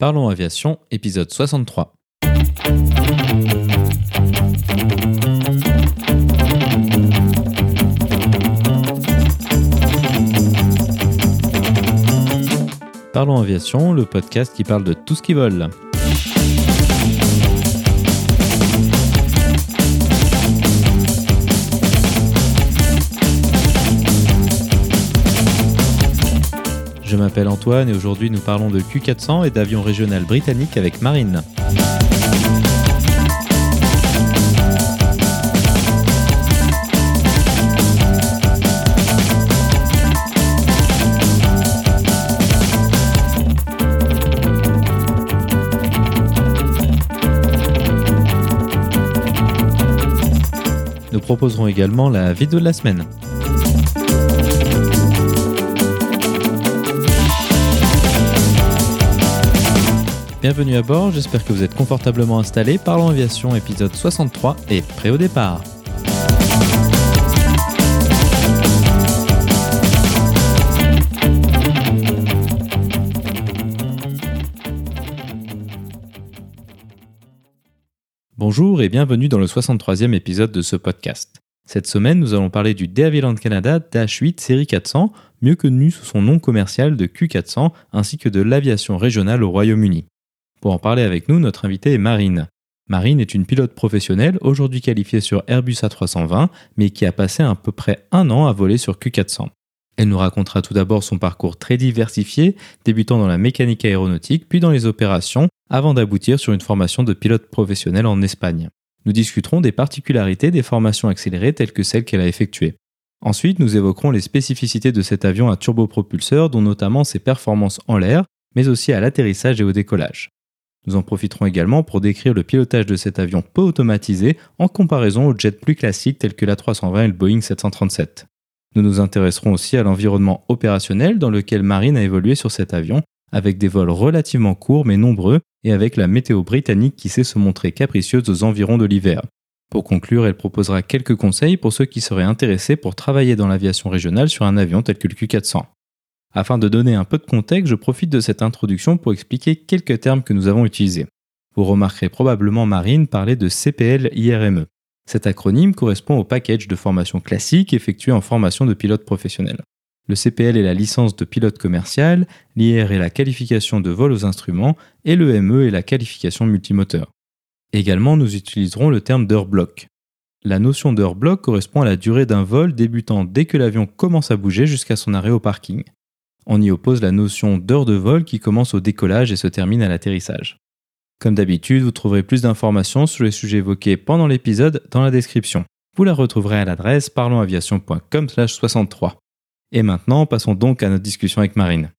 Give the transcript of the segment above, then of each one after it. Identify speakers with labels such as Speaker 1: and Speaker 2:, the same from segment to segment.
Speaker 1: Parlons Aviation, épisode 63. Parlons Aviation, le podcast qui parle de tout ce qui vole. Je m'appelle Antoine et aujourd'hui nous parlons de Q400 et d'avions régional britanniques avec Marine. Nous proposerons également la vidéo de la semaine. Bienvenue à bord, j'espère que vous êtes confortablement installés. Parlons aviation épisode 63 et prêt au départ. Bonjour et bienvenue dans le 63e épisode de ce podcast. Cette semaine, nous allons parler du De Havilland Canada Dash 8 série 400, mieux connu sous son nom commercial de Q400, ainsi que de l'aviation régionale au Royaume-Uni. Pour en parler avec nous, notre invité est Marine. Marine est une pilote professionnelle, aujourd'hui qualifiée sur Airbus A320, mais qui a passé à peu près un an à voler sur Q400. Elle nous racontera tout d'abord son parcours très diversifié, débutant dans la mécanique aéronautique, puis dans les opérations, avant d'aboutir sur une formation de pilote professionnel en Espagne. Nous discuterons des particularités des formations accélérées telles que celles qu'elle a effectuées. Ensuite, nous évoquerons les spécificités de cet avion à turbopropulseur, dont notamment ses performances en l'air, mais aussi à l'atterrissage et au décollage. Nous en profiterons également pour décrire le pilotage de cet avion peu automatisé en comparaison aux jets plus classiques tels que l'A320 et le Boeing 737. Nous nous intéresserons aussi à l'environnement opérationnel dans lequel Marine a évolué sur cet avion, avec des vols relativement courts mais nombreux et avec la météo britannique qui sait se montrer capricieuse aux environs de l'hiver. Pour conclure, elle proposera quelques conseils pour ceux qui seraient intéressés pour travailler dans l'aviation régionale sur un avion tel que le Q400. Afin de donner un peu de contexte, je profite de cette introduction pour expliquer quelques termes que nous avons utilisés. Vous remarquerez probablement Marine parler de CPL IRME. Cet acronyme correspond au package de formation classique effectué en formation de pilote professionnel. Le CPL est la licence de pilote commercial, l'IR est la qualification de vol aux instruments et le ME est la qualification multimoteur. Également, nous utiliserons le terme d'heure bloc. La notion d'heure bloc correspond à la durée d'un vol débutant dès que l'avion commence à bouger jusqu'à son arrêt au parking. On y oppose la notion d'heure de vol qui commence au décollage et se termine à l'atterrissage. Comme d'habitude, vous trouverez plus d'informations sur les sujets évoqués pendant l'épisode dans la description. Vous la retrouverez à l'adresse parlonsaviation.com/63. Et maintenant, passons donc à notre discussion avec Marine.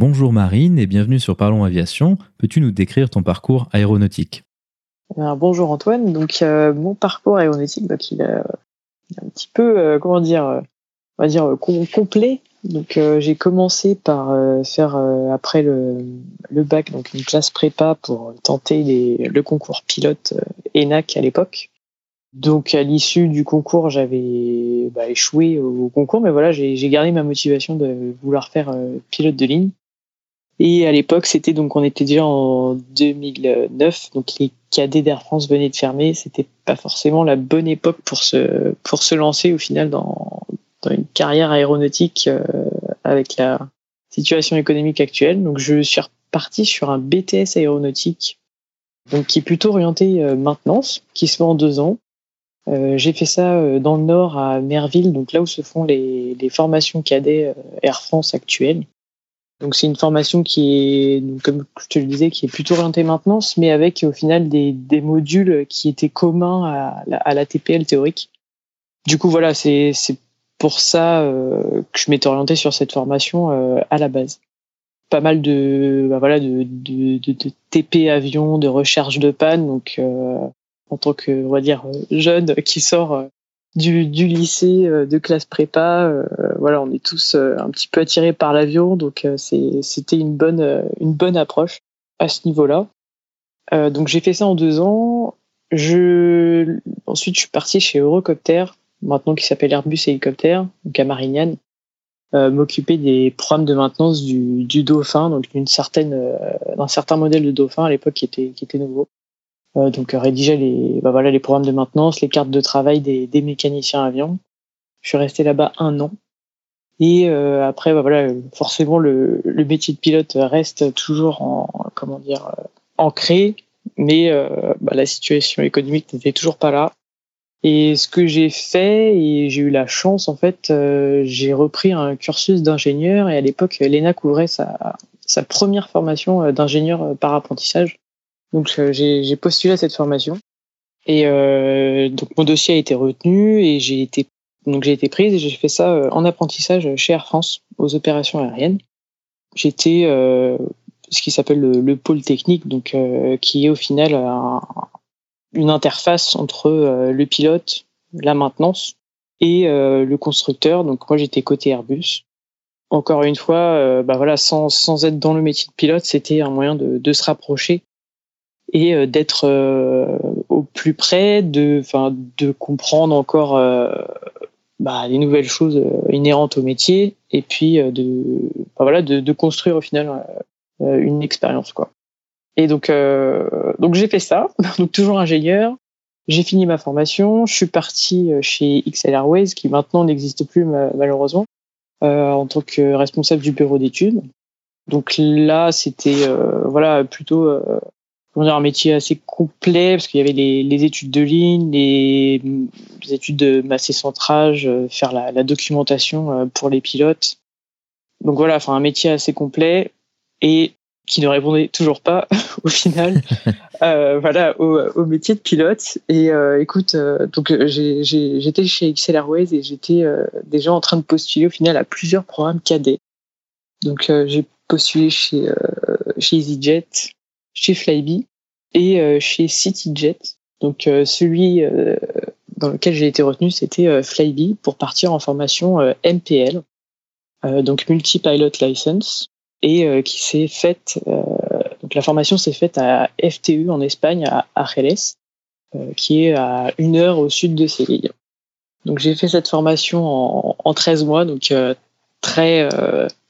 Speaker 1: Bonjour Marine et bienvenue sur Parlons Aviation. Peux-tu nous décrire ton parcours aéronautique?
Speaker 2: Bonjour Antoine. Donc euh, mon parcours aéronautique, donc il est un petit peu, euh, comment dire, euh, on va dire complet. Donc j'ai commencé par faire après le, bac donc une classe prépa pour tenter le concours pilote ENAC à l'époque. Donc à l'issue du concours, j'avais bah, échoué au concours, mais voilà, j'ai gardé ma motivation de vouloir faire pilote de ligne. Et à l'époque, c'était donc on était déjà en 2009, donc les cadets d'Air France venaient de fermer. C'était pas forcément la bonne époque pour se pour se lancer au final dans une carrière aéronautique euh, avec la situation économique actuelle. Donc je suis reparti sur un BTS aéronautique, donc qui est plutôt orienté euh, maintenance, qui se fait en deux ans. Euh, j'ai fait ça dans le nord à Merville, donc là où se font les formations cadets Air France actuelles. Donc c'est une formation qui est, comme je te le disais, qui est plutôt orientée maintenance, mais avec au final des, des modules qui étaient communs à, à la TPL théorique. Du coup, voilà, c'est pour ça euh, que je m'étais orienté sur cette formation euh, à la base. Pas mal de, bah voilà, de, de, de, TP avion, de recherche de panne. Donc, euh, en tant que, on va dire, jeune qui sort du, du lycée euh, de classe prépa. Euh, voilà, on est tous euh, un petit peu attirés par l'avion, donc c'était une bonne, une bonne approche à ce niveau-là. donc j'ai fait ça en deux ans. Je ensuite je suis parti chez Eurocopter, maintenant qui s'appelle Airbus Hélicoptère, donc à Marignane, euh, m'occuper des programmes de maintenance du, du Dauphin, donc d'une certaine d'un certain modèle de Dauphin à l'époque qui était qui était nouveau. Donc rédiger les bah voilà les programmes de maintenance, les cartes de travail des, des mécaniciens avions. Je suis resté là-bas un an. Et euh, après, bah, voilà, forcément, le, le, métier de pilote reste toujours en, comment dire, euh, ancré, mais euh, bah, la situation économique n'était toujours pas là. Et ce que j'ai fait, et j'ai eu la chance, en fait, j'ai repris un cursus d'ingénieur, et à l'époque, l'ENA couvrait sa, sa première formation d'ingénieur par apprentissage. Donc, j'ai postulé à cette formation. Et donc, mon dossier a été retenu, et j'ai été donc j'ai été prise et j'ai fait ça euh, en apprentissage chez Air France aux opérations aériennes. J'étais euh, ce qui s'appelle le, pôle technique, donc euh, qui est au final une interface entre le pilote, la maintenance et le constructeur. Donc moi j'étais côté Airbus. Encore une fois, bah voilà, sans, sans être dans le métier de pilote, c'était un moyen de, de se rapprocher et d'être au plus près, de, enfin, de comprendre encore bah, des nouvelles choses euh, inhérentes au métier et puis euh, de, bah, voilà, de, de, construire au final euh, une expérience quoi. Et donc donc j'ai fait ça, donc toujours ingénieur. J'ai fini ma formation, je suis parti chez XL Airways qui maintenant n'existe plus malheureusement en tant que responsable du bureau d'études. Donc là, c'était voilà plutôt un métier assez complet parce qu'il y avait les, les, études de ligne, les, les études de massé centrage, euh, faire la, la, documentation euh, pour les pilotes. Donc voilà, enfin un métier assez complet et qui ne répondait toujours pas au final, euh, voilà, au, au, métier de pilote. Et euh, écoute, euh, donc j'étais chez XL Airways et j'étais déjà en train de postuler au final à plusieurs programmes cadets. Donc j'ai postulé chez chez EasyJet, chez Flybe et euh, chez CityJet. Donc euh, celui euh, dans lequel j'ai été retenu, c'était Flybe pour partir en formation MPL, donc Multi-Pilot License, et qui s'est faite. donc la formation s'est faite à FTU en Espagne, à Argeles, qui est à une heure au sud de Séville. Donc j'ai fait cette formation en, en 13 mois, donc très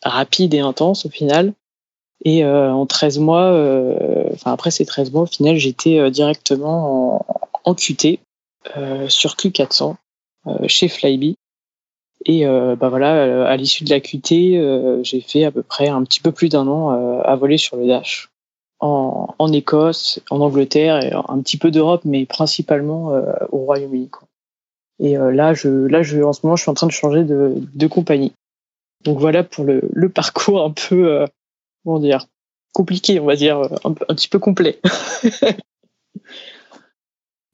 Speaker 2: rapide et intense au final. Et euh, en 13 mois, euh, enfin après ces 13 mois, au final, j'étais euh, directement en, en QT sur Q400 chez Flybe. Et bah voilà, à l'issue de la QT, j'ai fait à peu près un petit peu plus d'un an à voler sur le Dash. En, en, Écosse, en Angleterre et un petit peu d'Europe, mais principalement au Royaume-Uni. Et là, je, là, je, en ce moment, je suis en train de changer de, de compagnie. Donc voilà pour le, le parcours un peu dire, compliqué, on va dire, un, petit peu complet.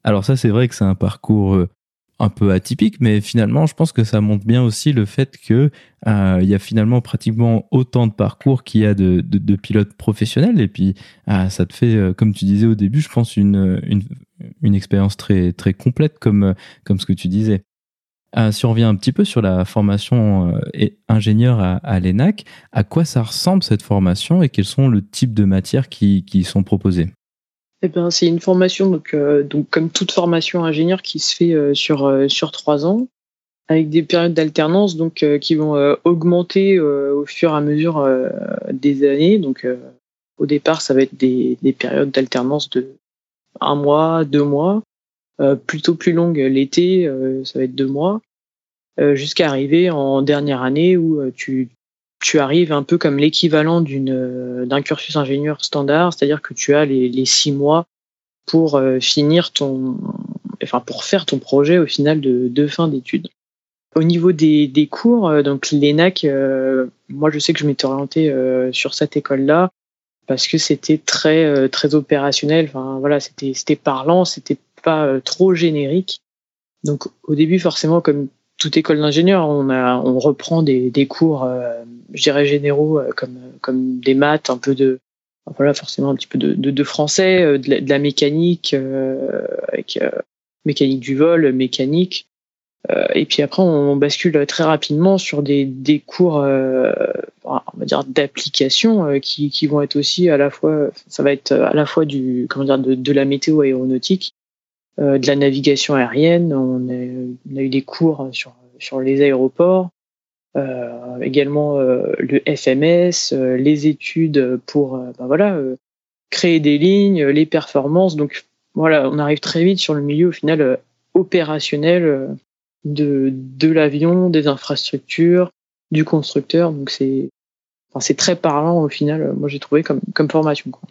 Speaker 1: Alors ça, c'est vrai que c'est un parcours euh, un peu atypique, mais finalement, je pense que ça montre bien aussi le fait que euh, il y a finalement pratiquement autant de parcours qu'il y a de, pilotes professionnels. Et puis, euh, ça te fait, comme tu disais au début, je pense une, expérience très complète, comme ce que tu disais. Euh, si on revient un petit peu sur la formation euh, ingénieur à, l'ENAC, à quoi ça ressemble cette formation et quels sont le type de matières qui, sont proposées?
Speaker 2: Eh ben, c'est une formation euh, donc comme toute formation ingénieur qui se fait sur sur trois ans avec des périodes d'alternance qui vont augmenter au fur et à mesure des années. Donc au départ ça va être des, des périodes d'alternance de un mois deux mois. euh, plutôt plus longue l'été, euh, ça va être deux mois, euh, jusqu'à arriver en dernière année où tu, tu arrives un peu comme l'équivalent d'une d'un cursus ingénieur standard, c'est-à-dire que tu as les, les six mois pour finir ton, enfin pour faire ton projet au final de, de fin d'études. Au niveau des, des cours, donc l'ENAC, moi je sais que je m'étais orienté sur cette école-là parce que c'était très très opérationnel. Enfin voilà, c'était c'était parlant, c'était pas euh, trop générique. Donc au début, forcément, comme toute école d'ingénieur, on, reprend des, cours, euh, je dirais généraux, euh, comme, des maths, un peu de, voilà, forcément un petit peu de, français, de la, mécanique, avec mécanique du vol, mécanique. et puis après, on bascule très rapidement sur des, cours, on va dire, d'application qui, vont être aussi à la fois, ça va être à la fois du, comment dire, de, de la météo aéronautique de la navigation aérienne. On a, eu des cours sur, sur les aéroports, également le FMS, les études pour ben voilà, créer des lignes, les performances. Donc voilà, on arrive très vite sur le milieu au final opérationnel de, de l'avion, des infrastructures, du constructeur. Donc c'est c'est très parlant au final, moi j'ai trouvé comme, comme formation. Quoi.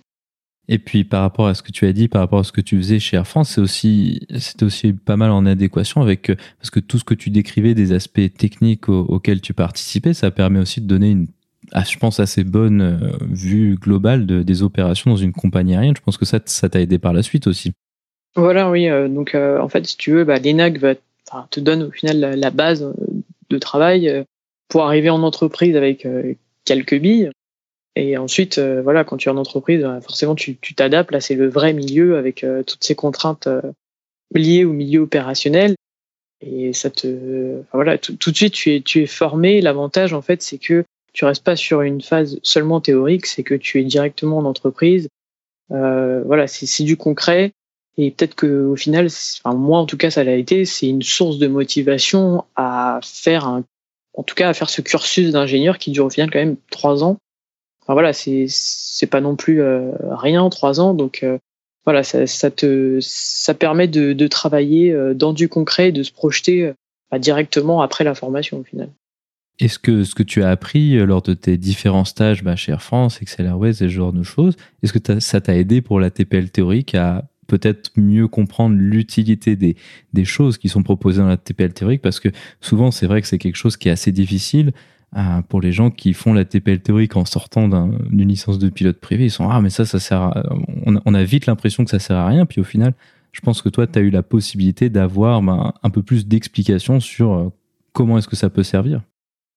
Speaker 1: Et puis par rapport à ce que tu as dit, par rapport à ce que tu faisais chez Air France, c'est aussi, c'était aussi pas mal en adéquation avec, parce que tout ce que tu décrivais des aspects techniques auxquels tu participais, ça permet aussi de donner une, ah, je pense, assez bonne euh, vue globale de, des opérations dans une compagnie aérienne. Je pense que ça, ça t'a aidé par la suite aussi.
Speaker 2: Voilà, oui. Euh, donc euh, en fait, si tu veux, bah, l'ENAC va, te donne au final la base de travail pour arriver en entreprise avec euh, quelques billes. Et ensuite, euh, voilà, quand tu es en entreprise, euh, forcément, tu t'adaptes. Là, c'est le vrai milieu avec toutes ces contraintes liées au milieu opérationnel. Et ça te, voilà, tout, de suite, tu es, tu es formé. L'avantage, en fait, c'est que tu restes pas sur une phase seulement théorique, c'est que tu es directement en entreprise. Euh, voilà, c'est du concret. Et peut-être que au final, enfin, moi en tout cas, ça l'a été, c'est une source de motivation à faire un en tout cas à faire ce cursus d'ingénieur qui dure au final quand même trois ans. Enfin voilà, c'est pas non plus euh, rien trois ans, donc euh, voilà, ça, te ça permet de, travailler euh, dans du concret, de se projeter bah, directement après la formation au final.
Speaker 1: Est-ce que ce que tu as appris lors de tes différents stages bah, chez Air France, Excel Airways et ce genre de choses, est-ce que ça t'a aidé pour la TPL théorique à peut-être mieux comprendre l'utilité des, des choses qui sont proposées dans la TPL théorique? Parce que souvent c'est vrai que c'est quelque chose qui est assez difficile pour les gens qui font la TPL théorique en sortant d'une licence de pilote privé. Ils sont ah mais ça ça sert à... on, a vite l'impression que ça sert à rien puis au final je pense que toi tu as eu la possibilité d'avoir ben, un peu plus d'explications sur euh, comment est-ce que ça peut servir.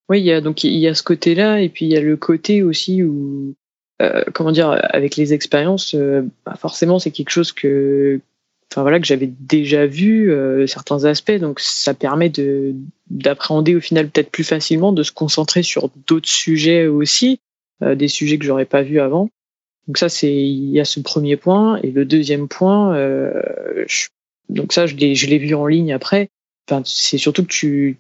Speaker 2: Oui, il y a, donc il y a ce côté-là, et puis il y a le côté aussi où euh, comment dire, avec les expériences, euh, bah forcément, c'est quelque chose que, enfin voilà, que j'avais déjà vu euh, certains aspects, donc ça permet de d'appréhender au final peut-être plus facilement, de se concentrer sur d'autres sujets aussi, des sujets que j'aurais pas vus avant. Donc ça, c'est il y a ce premier point, et le deuxième point, je, donc ça, je l'ai je l'ai vu en ligne après. Enfin, c'est surtout que tu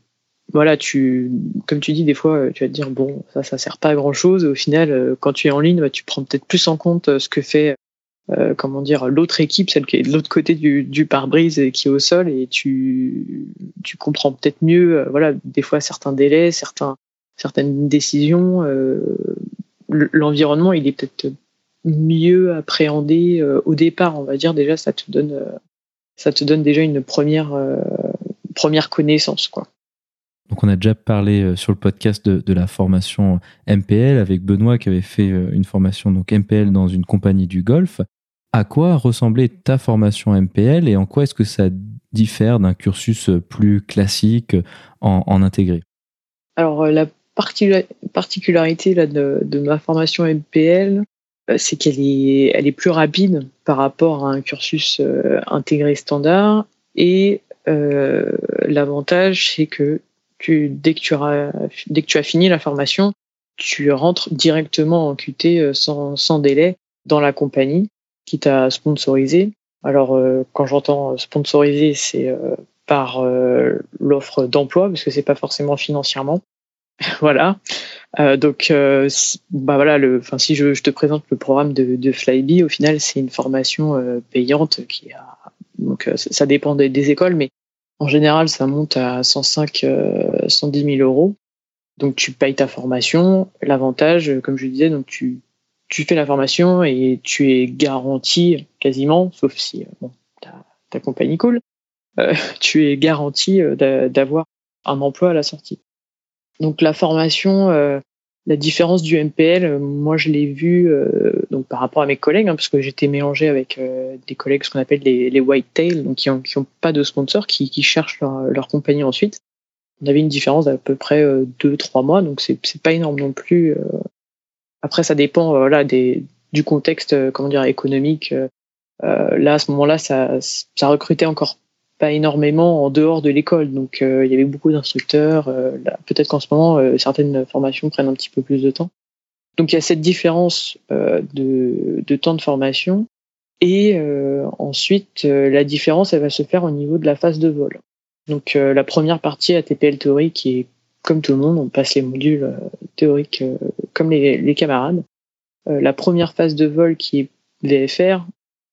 Speaker 2: voilà, tu, comme tu dis, des fois, tu vas te dire bon, ça, ça sert pas à grand chose. Au final, euh, quand tu es en ligne, bah, tu prends peut-être plus en compte euh, ce que fait, euh, comment dire, l'autre équipe, celle qui est de l'autre côté du, pare-brise et qui est au sol, et tu, tu comprends peut-être mieux, voilà, des fois certains délais, certains, certaines décisions. L'environnement, il est peut-être mieux appréhendé au départ, on va dire. Déjà, ça te donne, ça te donne déjà une première, première connaissance, quoi.
Speaker 1: Donc on a déjà parlé euh, sur le podcast de, la formation MPL avec Benoît qui avait fait euh, une formation donc MPL dans une compagnie du Golfe. À quoi ressemblait ta formation MPL et en quoi est-ce que ça diffère d'un cursus plus classique en, intégré?
Speaker 2: Alors euh, la particularité là, de, ma formation MPL, c'est qu'elle est, elle est plus rapide par rapport à un cursus intégré standard et l'avantage c'est que dès, que tu dès que tu as fini la formation, tu rentres directement en QT euh, sans, sans délai dans la compagnie qui t'a sponsorisé. Alors, euh, quand j'entends sponsorisé, c'est euh, par l'offre d'emploi, parce que c'est pas forcément financièrement. voilà. donc, bah voilà, le, enfin, si je, je, te présente le programme de, de Flybe, au final, c'est une formation payante qui a, donc ça dépend des, des, écoles, mais en général, ça monte à 105, 110 000 euros. Donc tu payes ta formation. L'avantage, comme je disais, donc tu, tu fais la formation et tu es garanti quasiment, sauf si euh, bon, ta, compagnie cool, euh, tu es garanti euh, d'avoir un emploi à la sortie. Donc la formation, euh, la différence du MPL, euh, moi je l'ai vu euh, donc par rapport à mes collègues, hein, parce que j'étais mélangé avec des collègues ce qu'on appelle les, les white tail, donc qui ont, qui ont pas de sponsor, qui, qui cherchent leur, leur compagnie ensuite. On avait une différence d'à peu près deux trois mois, donc c'est pas énorme non plus. Après ça dépend des du contexte comment dire économique. là à ce moment-là ça recrutait encore pas énormément en dehors de l'école. Donc euh, il y avait beaucoup d'instructeurs. Euh, peut-être qu'en ce moment, euh, certaines formations prennent un petit peu plus de temps. Donc il y a cette différence de, de, temps de formation. Et ensuite, la différence, elle va se faire au niveau de la phase de vol. Donc la première partie ATPL théorique qui est comme tout le monde, on passe les modules théoriques comme les, camarades. la première phase de vol qui est VFR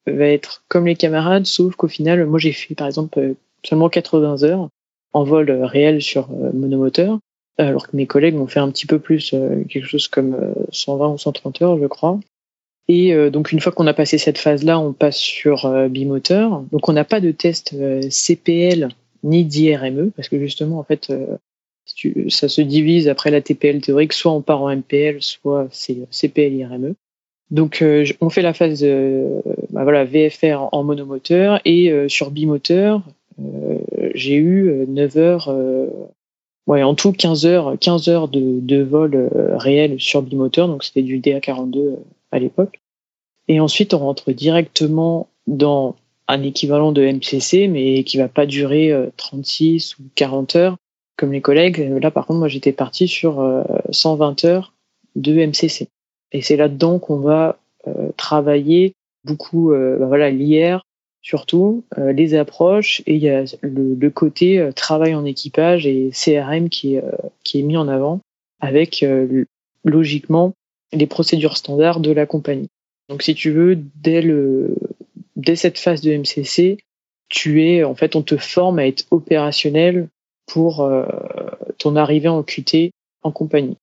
Speaker 2: va être comme les camarades, sauf qu'au final, moi j'ai fait par exemple seulement 80 heures en vol réel sur monomoteur, alors que mes collègues ont fait un petit peu plus, quelque chose comme 120 ou 130 heures, je crois. Et donc une fois qu'on a passé cette phase-là, on passe sur bimoteur. Donc on n'a pas de test CPL ni d'IRME, parce que justement, en fait, ça se divise après la TPL théorique, soit on part en MPL, soit c'est CPL IRME. Donc euh, on fait la phase bah voilà, VFR en monomoteur et euh, sur bimoteur, euh, j'ai eu 9 heures, ouais, en tout 15 heures, 15 heures de, vol réel sur bimoteur, donc c'était du DA42 à l'époque. Et ensuite on rentre directement dans un équivalent de MCC, mais qui va pas durer 36 ou 40 heures comme les collègues. Là par contre moi j'étais parti sur 120 heures de MCC. Et c'est là-dedans qu'on va euh, travailler beaucoup euh, bah voilà l'IR surtout euh, les approches et il y a le, côté travail en équipage et CRM qui est mis en avant avec logiquement les procédures standards de la compagnie. Donc si tu veux dès dès cette phase de MCC, tu es en fait on te forme à être opérationnel pour ton arrivée en QT en compagnie.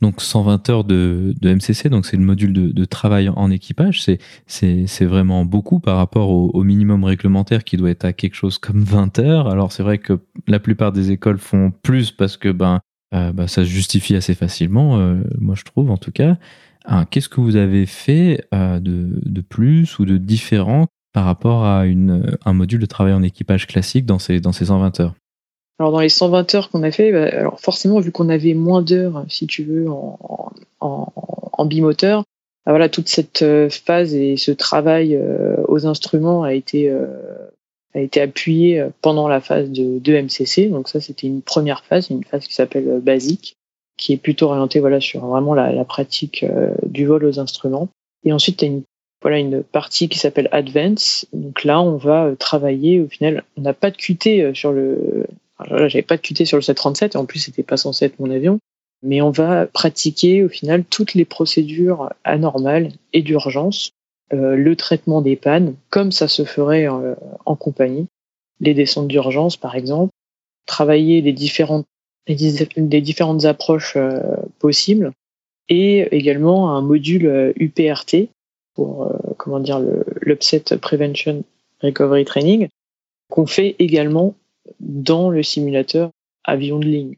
Speaker 1: Donc 120 heures de, MCC, donc c'est le module de, travail en équipage, c'est, vraiment beaucoup par rapport au, minimum réglementaire qui doit être à quelque chose comme 20 heures. Alors c'est vrai que la plupart des écoles font plus parce que ben, euh, ben ça se justifie assez facilement, euh, moi je trouve en tout cas. Ah, qu'est-ce que vous avez fait euh, de, de, plus ou de différent par rapport à une, un module de travail en équipage classique dans ces, dans ces 120 heures?
Speaker 2: Alors dans les 120 heures qu'on a fait, bah, alors forcément vu qu'on avait moins d'heures, si tu veux, en, en, bimoteur, bah, voilà toute cette euh, phase et ce travail euh, aux instruments a été euh, a été appuyé pendant la phase de, MCC. Donc ça c'était une première phase, une phase qui s'appelle basique, qui est plutôt orientée voilà sur vraiment la, pratique du vol aux instruments. Et ensuite tu as une voilà une partie qui s'appelle Advance. Donc là, on va travailler. Au final, on n'a pas de QT sur le j'avais pas de QT sur le 737 et en plus, c'était pas censé être mon avion. Mais on va pratiquer au final toutes les procédures anormales et d'urgence, euh, le traitement des pannes, comme ça se ferait euh, en compagnie, les descentes d'urgence par exemple, travailler les différentes, les, différentes approches euh, possibles, et également un module UPRT pour comment dire l'upset prevention recovery training qu'on fait également dans le simulateur avion de ligne.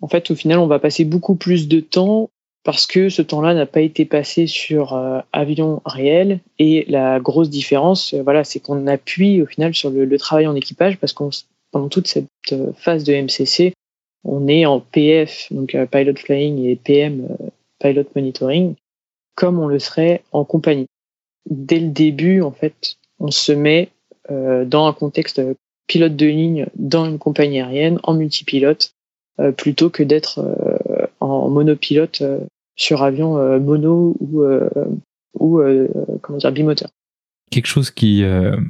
Speaker 2: En fait, au final, on va passer beaucoup plus de temps parce que ce temps-là n'a pas été passé sur euh, avion réel et la grosse différence, euh, voilà, c'est qu'on appuie au final sur le, travail en équipage parce qu'on pendant toute cette euh, phase de MCC, on est en PF, donc pilot flying et PM, pilot monitoring, comme on le serait en compagnie. Dès le début, en fait, on se met dans un contexte pilote de ligne dans une compagnie aérienne en multipilote euh, plutôt que d'être euh, en monopilote euh, sur avion mono ou ou comment dire bimoteur.
Speaker 1: Quelque chose qui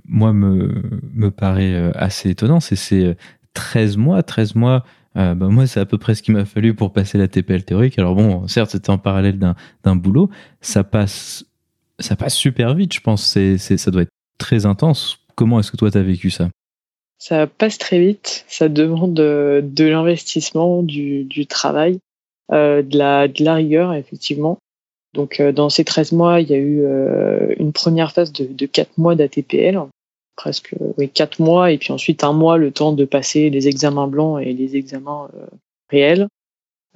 Speaker 1: moi me me paraît assez étonnant, c'est ces 13 mois, 13 mois bah moi, c'est à peu près ce qu'il m'a fallu pour passer la TPL théorique. Alors bon, certes, c'était en parallèle d'un boulot. Ça passe, ça passe super vite, je pense. C'est, ça doit être très intense. Comment est-ce que toi, tu as vécu ça?
Speaker 2: Ça passe très vite, ça demande de, de l'investissement, du, du, travail, euh, de, la, de la rigueur, effectivement. Donc, euh, dans ces 13 mois, il y a eu euh, une première phase de, de 4 mois d'ATPL, presque oui, 4 mois, et puis ensuite un mois, le temps de passer les examens blancs et les examens euh, réels.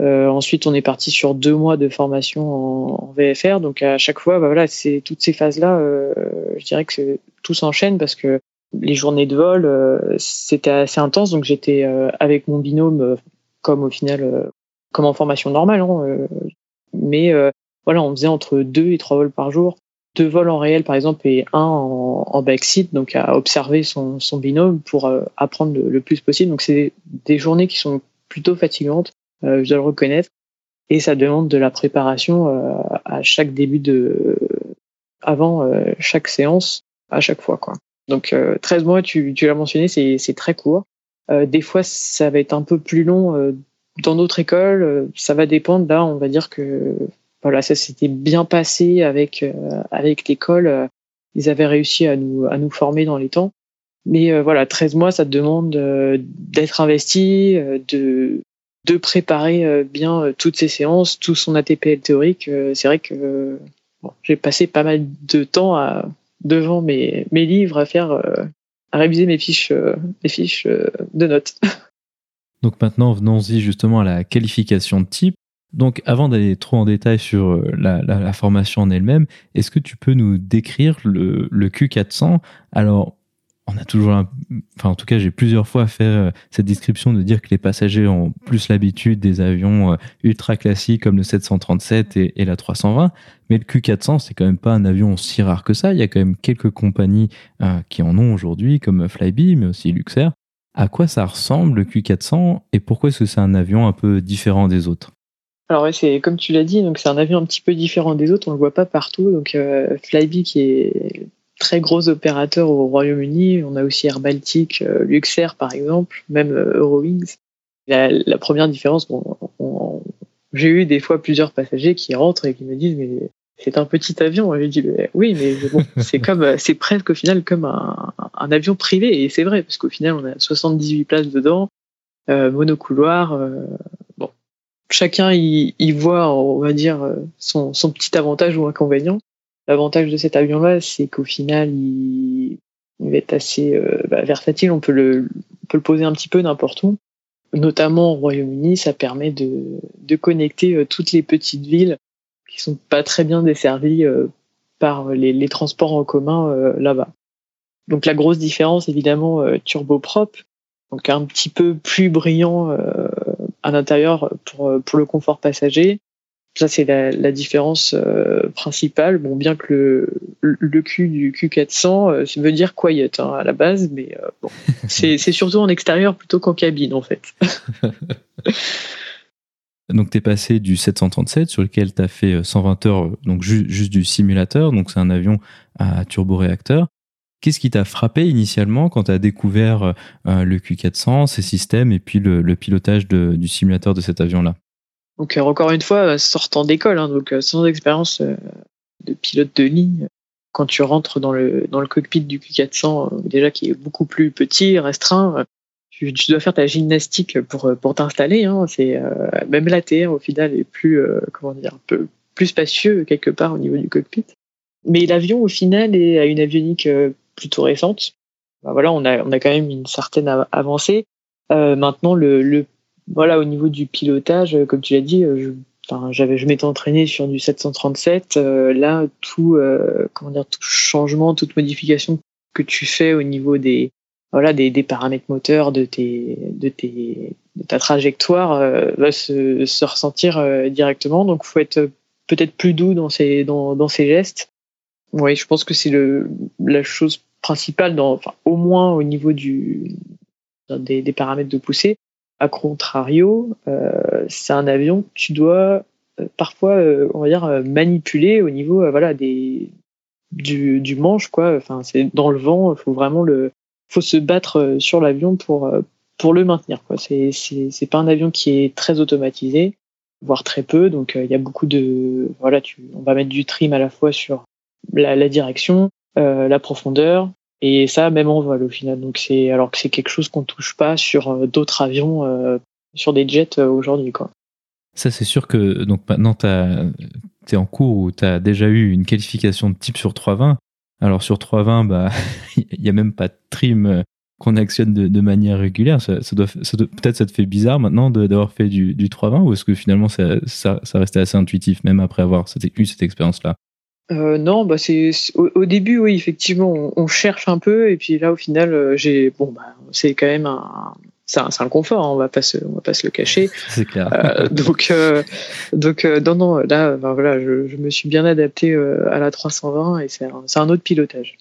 Speaker 2: Euh, ensuite, on est parti sur deux mois de formation en, en VFR. Donc, à chaque fois, bah voilà, c'est toutes ces phases-là. Euh, je dirais que tout s'enchaîne parce que les journées de vol, euh, c'était assez intense. Donc j'étais euh, avec mon binôme, euh, comme au final, comme en formation normale. Hein, mais voilà, on faisait entre deux et trois vols par jour. Deux vols en réel, par exemple, et un en, en backseat, donc à observer son, son binôme pour apprendre le, plus possible. Donc c'est des journées qui sont plutôt fatigantes, je dois le reconnaître. Et ça demande de la préparation à chaque début de, avant chaque séance à chaque fois. Quoi. Donc 13 mois, tu, l'as mentionné, c'est très court. des fois, ça va être un peu plus long dans notre école. ça va dépendre. Là, on va dire que voilà, ça s'était bien passé avec avec l'école. ils avaient réussi à nous à nous former dans les temps. Mais voilà, 13 mois, ça te demande d'être investi, de de préparer bien toutes ces séances, tout son ATPL théorique. c'est vrai que j'ai passé pas mal de temps à, devant mes, mes livres à faire, euh, à réviser mes fiches, euh, mes fiches euh, de notes.
Speaker 1: Donc maintenant, venons-y justement à la qualification de type. Donc avant d'aller trop en détail sur la, formation en elle-même, est-ce que tu peux nous décrire le, le Q400 Alors on a toujours, enfin en tout cas j'ai plusieurs fois fait euh, cette description de dire que les passagers ont plus l'habitude des avions euh, ultra classiques comme le 737 et, la 320, mais le Q400 c'est quand même pas un avion si rare que ça. Il y a quand même quelques compagnies euh, qui en ont aujourd'hui comme Flybe, mais aussi Luxair. À quoi ça ressemble le Q400 et pourquoi est-ce que c'est un avion un peu différent des autres?
Speaker 2: Alors c'est comme tu l'as dit, donc c'est un avion un petit peu différent des autres. On le voit pas partout. Donc Flybe qui est très gros opérateurs au Royaume-Uni. On a aussi Air Baltic, euh, Luxair par exemple, même euh, Eurowings. La, la première différence, bon, j'ai eu des fois plusieurs passagers qui rentrent et qui me disent mais c'est un petit avion. Et je dis oui, mais bon, c'est comme c'est presque au final comme un, un avion privé et c'est vrai parce qu'au final on a 78 places dedans, euh, monocouloir. Euh, bon, chacun y, y, voit, on va dire, son, son petit avantage ou inconvénient. L'avantage de cet avion-là, c'est qu'au final, il, va être assez euh, bah, versatile. On peut, le, poser un petit peu n'importe où. Notamment au Royaume-Uni, ça permet de, connecter euh, toutes les petites villes qui sont pas très bien desservies euh, par les, transports en commun là-bas. Donc la grosse différence, évidemment, turboprop, donc un petit peu plus brillant à l'intérieur pour le confort passager, ça, c'est la, la, différence euh, principale. Bon, bien que le, le Q du Q400 euh, ça veut dire quiet hein, à la base, mais euh, bon, c'est surtout en extérieur plutôt qu'en cabine, en fait.
Speaker 1: donc, tu es passé du 737 sur lequel tu as fait 120 heures, donc juste du simulateur. Donc, c'est un avion à turboréacteur. Qu'est-ce qui t'a frappé initialement quand tu as découvert le Q400, ses systèmes et puis le, le pilotage de, du simulateur de cet avion-là?
Speaker 2: Donc euh, encore une fois, euh, sortant d'école, hein, donc euh, sans expérience de pilote de ligne, quand tu rentres dans le dans le cockpit du Q400, déjà qui est beaucoup plus petit, restreint, tu, dois faire ta gymnastique pour pour t'installer. Hein, même la terre au final est plus comment dire un peu plus spacieux quelque part au niveau du cockpit. Mais l'avion au final est à une avionique plutôt récente. Bah, voilà, on a on a quand même une certaine avancée. maintenant, le, le voilà, au niveau du pilotage, euh, comme tu l'as dit, euh, je, j'avais, je m'étais entraîné sur du 737. Euh, là, tout, comment dire, tout changement, toute modification que tu fais au niveau des, voilà, des, des paramètres moteurs de tes, de tes, de ta trajectoire va se, se ressentir directement. Donc, faut être peut-être plus doux dans ses, dans, dans ses gestes. Oui, je pense que c'est le, la chose principale, dans, enfin, au moins au niveau du, des, des paramètres de poussée. A contrario, euh, c'est un avion que tu dois euh, parfois, euh, on va dire, manipuler au niveau, voilà, des du, manche, quoi. Enfin, c'est dans le vent, il faut vraiment le, faut se battre sur l'avion pour pour le maintenir, quoi. C'est c'est pas un avion qui est très automatisé, voire très peu. Donc il y a beaucoup de, voilà, tu, on va mettre du trim à la fois sur la direction, la profondeur, et ça, même en vol au final. Donc c'est alors que c'est quelque chose qu'on touche pas sur euh, d'autres avions, euh, sur des jets euh, aujourd'hui.
Speaker 1: Ça, c'est sûr que donc maintenant tu es en cours où tu as déjà eu une qualification de type sur 320. Alors sur 320, bah il y a même pas de trim qu'on actionne de, manière régulière. Ça, doit, peut-être ça te fait bizarre maintenant d'avoir fait du, du 320 ou est-ce que finalement ça, ça restait assez intuitif même après avoir eu cette expérience-là?
Speaker 2: Euh, non, bah c'est au, début, oui, effectivement, on, cherche un peu, et puis là, au final, euh, j'ai bon, bah, c'est quand même un, c'est un, un, confort, hein, on va pas se, on va pas se le cacher.
Speaker 1: c'est clair.
Speaker 2: Euh, donc, euh, donc, non, non, là, voilà, je, je, me suis bien adapté à la 320, et c'est un, un, autre pilotage.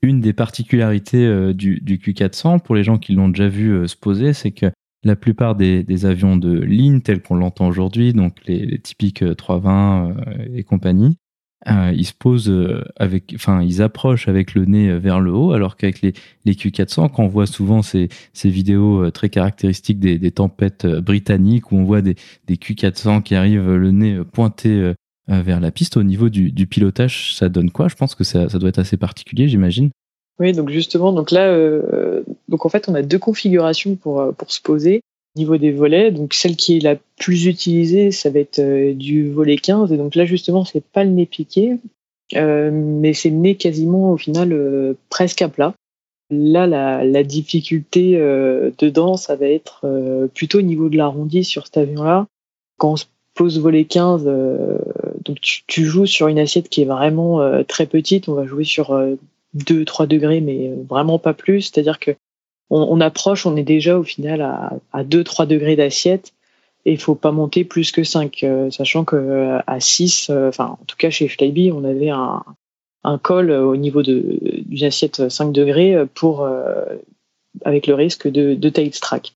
Speaker 1: Une des particularités du, du, Q400, pour les gens qui l'ont déjà vu se poser, c'est que la plupart des, des, avions de ligne tels qu'on l'entend aujourd'hui, donc les, les typiques 320 et compagnie, euh, ils se posent euh, avec, enfin, ils approchent avec le nez vers le haut, alors qu'avec les, les Q400, quand on voit souvent ces, ces vidéos très caractéristiques des, tempêtes britanniques où on voit des, des Q400 qui arrivent le nez pointé vers la piste, au niveau du, pilotage, ça donne quoi? Je pense que ça, doit être assez particulier, j'imagine.
Speaker 2: Oui, donc justement, donc là, euh, donc en fait, on a deux configurations pour, pour se poser niveau des volets. Donc celle qui est la plus utilisée, ça va être euh, du volet 15. Et donc là justement, c'est pas le nez piqué, euh, mais c'est le nez quasiment au final euh, presque à plat. Là, la, la difficulté dedans, ça va être plutôt au niveau de l'arrondi sur cet avion-là. Quand on se pose volet 15, donc tu, tu, joues sur une assiette qui est vraiment très petite. On va jouer sur 2-3 degrés, mais vraiment pas plus. C'est-à-dire que on, approche, on est déjà au final à, à 2-3 degrés d'assiette et il faut pas monter plus que 5, euh, sachant que euh, à 6, euh, enfin en tout cas chez Flyby, on avait un, un col au niveau d'une assiette 5 degrés pour avec le risque de, de tail track.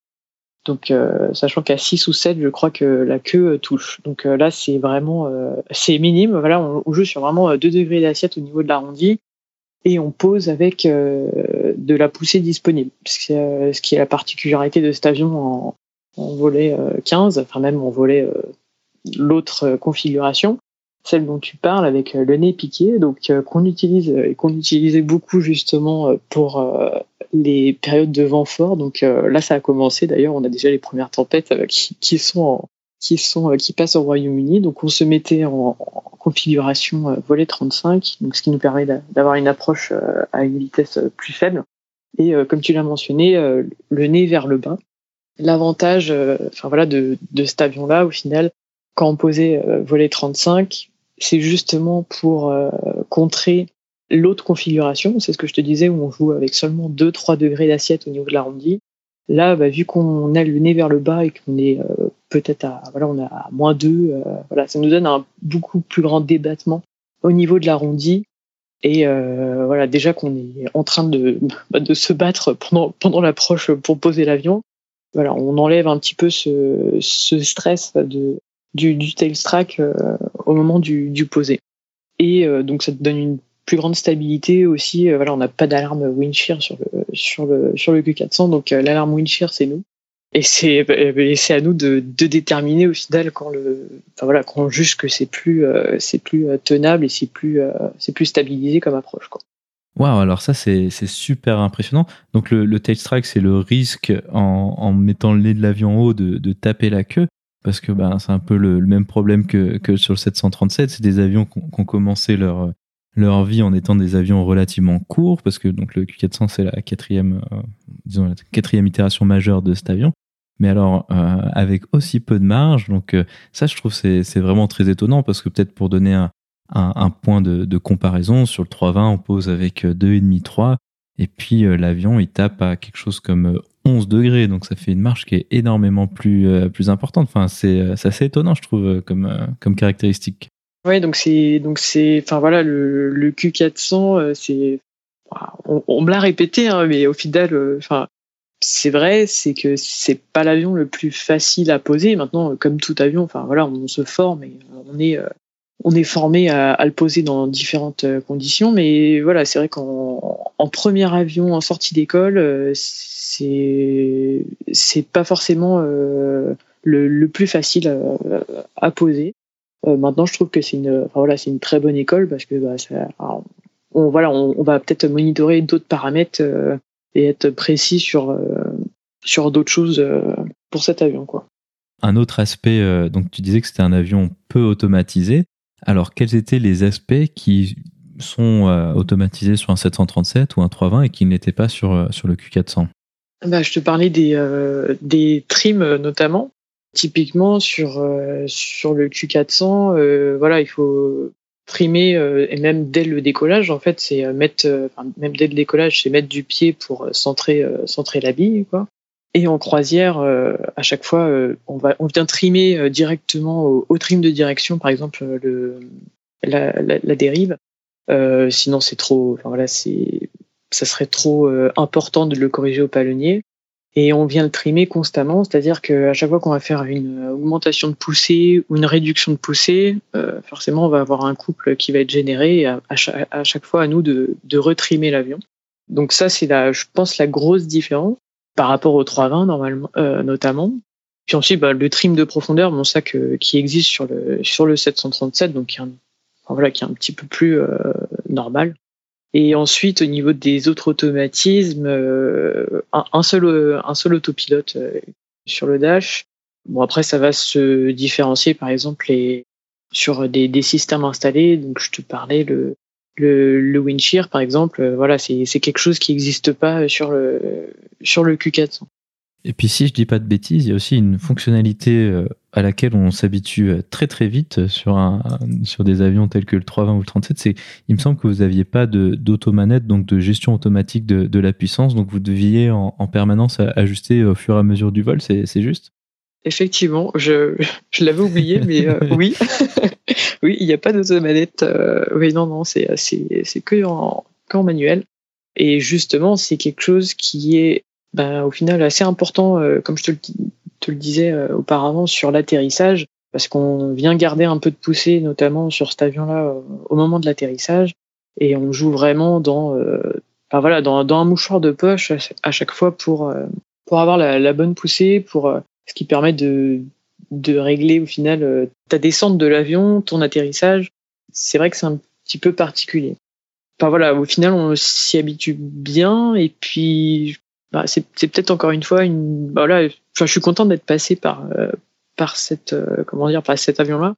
Speaker 2: Donc, sachant qu'à 6 ou 7, je crois que la queue touche. Donc là, c'est vraiment, c'est minime. Voilà, on, on, joue sur vraiment 2 degrés d'assiette au niveau de l'arrondi et on pose avec euh, de la poussée disponible, euh, ce qui est la particularité de cet avion en, volet 15, euh, enfin même en volet l'autre configuration, celle dont tu parles avec le nez piqué, donc qu'on utilise et qu'on utilisait beaucoup justement pour les périodes de vent fort. Donc là, ça a commencé. D'ailleurs, on a déjà les premières tempêtes qui, sont en, qui sont qui passent au Royaume-Uni. Donc on se mettait en, configuration euh, volet 35, donc ce qui nous permet d'avoir une approche euh, à une vitesse euh, plus faible. Et comme tu l'as mentionné, le nez vers le bas. L'avantage, enfin voilà, de, de cet avion-là, au final, quand on posait volet 35, c'est justement pour contrer l'autre configuration. C'est ce que je te disais où on joue avec seulement 2-3 degrés d'assiette au niveau de l'arrondi. Là, bah, vu qu'on a le nez vers le bas et qu'on est peut-être à voilà on à moins 2 euh, voilà ça nous donne un beaucoup plus grand débattement au niveau de l'arrondi et euh, voilà déjà qu'on est en train de bah, de se battre pendant pendant l'approche pour poser l'avion voilà on enlève un petit peu ce, ce stress de du, du tail track euh, au moment du, du poser et donc ça te donne une plus grande stabilité aussi. voilà, on n'a pas d'alarme windshear sur le sur le sur le Q400, donc l'alarme windshear c'est nous. Et c'est à nous de, déterminer au final quand le enfin voilà quand on juge que c'est plus euh, c'est plus euh, tenable et c'est plus euh, c'est plus stabilisé comme approche quoi.
Speaker 1: Waouh, alors ça c'est super impressionnant. Donc le, le tail strike c'est le risque en, mettant le nez de l'avion en haut de, taper la queue parce que ben c'est un peu le, le, même problème que, que sur le 737. C'est des avions qui ont commencé leur leur vie en étant des avions relativement courts, parce que donc le Q400 c'est la quatrième, euh, disons la quatrième itération majeure de cet avion. Mais alors euh, avec aussi peu de marge, donc euh, ça je trouve c'est c'est vraiment très étonnant parce que peut-être pour donner un, un, point de, comparaison sur le 320 on pose avec 2,5 3 et puis l'avion il tape à quelque chose comme 11 degrés donc ça fait une marge qui est énormément plus plus importante. Enfin c'est c'est assez étonnant je trouve comme comme caractéristique.
Speaker 2: Ouais, donc c'est donc c'est enfin voilà le, le Q400 euh, c'est on, me l'a répété hein, mais au final euh, enfin c'est vrai, c'est que c'est pas l'avion le plus facile à poser. Maintenant, comme tout avion, enfin voilà, on se forme et on est on est formé à, le poser dans différentes euh, conditions. Mais voilà, c'est vrai qu'en en premier avion en sortie d'école, c'est c'est pas forcément le, le, plus facile à poser. Euh, maintenant, je trouve que c'est une, voilà, c'est une très bonne école parce que bah, ça, on, voilà, on, va peut-être monitorer d'autres paramètres euh, et être précis sur euh, sur d'autres choses pour cet avion, quoi.
Speaker 1: Un autre aspect, donc tu disais que c'était un avion peu automatisé. Alors, quels étaient les aspects qui sont automatisés sur un 737 ou un 320 et qui n'étaient pas sur, sur le Q400
Speaker 2: bah, Je te parlais des, des trims notamment typiquement sur euh, sur le Q400, euh, voilà, il faut primer euh, et même dès le décollage en fait c'est mettre même dès le décollage c'est mettre du pied pour centrer centrer la bille quoi. Et en croisière à chaque fois on va on vient trimer directement au, trim de direction par exemple le la, la, dérive. Sinon c'est trop enfin voilà c'est ça serait trop important de le corriger au palonnier et on vient le trimer constamment, c'est-à-dire qu'à chaque fois qu'on va faire une augmentation de poussée ou une réduction de poussée, euh, forcément on va avoir un couple qui va être généré à, chaque, fois à nous de, de retrimer l'avion. Donc ça c'est la, je pense la grosse différence par rapport au 320 normalement, euh, notamment. Puis ensuite bah, le trim de profondeur, bon ça que, qui existe sur le sur le 737, donc voilà qui est un petit peu plus euh, normal. Et ensuite, au niveau des autres automatismes, euh, un, seul, un seul autopilote euh, sur le dash. Bon, après, ça va se différencier, par exemple, sur des, systèmes installés. Donc, je te parlais, le, le, le Windshear, par exemple, euh, voilà, c'est quelque chose qui n'existe pas sur le, sur le Q400.
Speaker 1: Et puis si je dis pas de bêtises, il y a aussi une fonctionnalité euh, à laquelle on s'habitue euh, très très vite sur, un, sur des avions tels que le 320 ou le 37. C'est, il me semble que vous n'aviez pas d'automanette, donc de gestion automatique de, de, la puissance, donc vous deviez en, en, permanence ajuster au fur et à mesure du vol, c'est, juste?
Speaker 2: Effectivement, je, je l'avais oublié, mais euh, oui, oui, il n'y a pas d'automanette. oui, non, non, c'est, que en, qu'en manuel. Et justement, c'est quelque chose qui est ben, au final assez important, euh, comme je te le, te le disais euh, auparavant, sur l'atterrissage, parce qu'on vient garder un peu de poussée, notamment sur cet avion-là, euh, au moment de l'atterrissage, et on joue vraiment dans, enfin, voilà, dans, dans, un mouchoir de poche à, chaque fois pour, pour avoir la, la, bonne poussée, pour ce qui permet de, de régler au final ta descente de l'avion, ton atterrissage. C'est vrai que c'est un petit peu particulier. Enfin voilà, au final, on s'y habitue bien, et puis bah, c'est peut-être encore une fois une bah, voilà je suis content d'être passé par euh, par cette euh, comment dire par cet avion là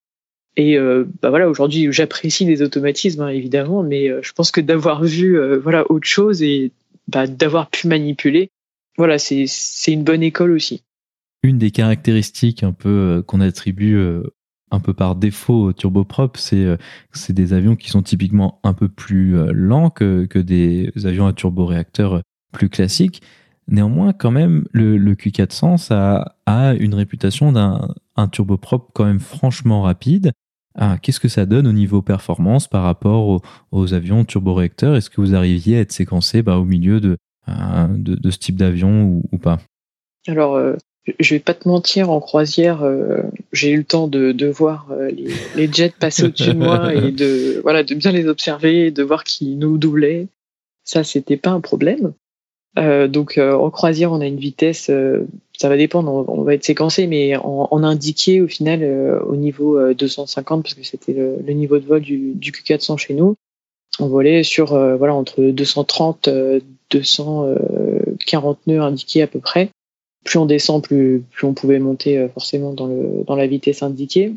Speaker 2: et euh, bah voilà aujourd'hui j'apprécie les automatismes hein, évidemment mais je pense que d'avoir vu voilà autre chose et bah, d'avoir pu manipuler voilà c'est c'est une bonne école aussi
Speaker 1: une des caractéristiques un peu qu'on attribue un peu par défaut au turboprop, c'est c'est des avions qui sont typiquement un peu plus lents que, que des avions à turboréacteur plus classiques. Néanmoins, quand même, le, Q400, ça a une réputation d'un turboprop quand même franchement rapide. Ah, Qu'est-ce que ça donne au niveau performance par rapport aux, avions turboréacteurs? Est-ce que vous arriviez à être séquencé bah, au milieu de, euh, de, ce type d'avion ou, pas?
Speaker 2: Alors, euh, je vais pas te mentir, en croisière, euh, j'ai eu le temps de, de voir les, les, jets passer au-dessus de moi et de, voilà, de bien les observer, de voir qu'ils nous doublaient. Ça, c'était pas un problème. Euh, donc euh, en croisière, on a une vitesse, euh, ça va dépendre, on, va être séquencé, mais on, indiqué au final au niveau 250 parce que c'était le, niveau de vol du, du, Q400 chez nous. On volait sur voilà entre 230, 240 nœuds indiqués à peu près. Plus on descend, plus, on pouvait monter forcément dans, la vitesse indiquée.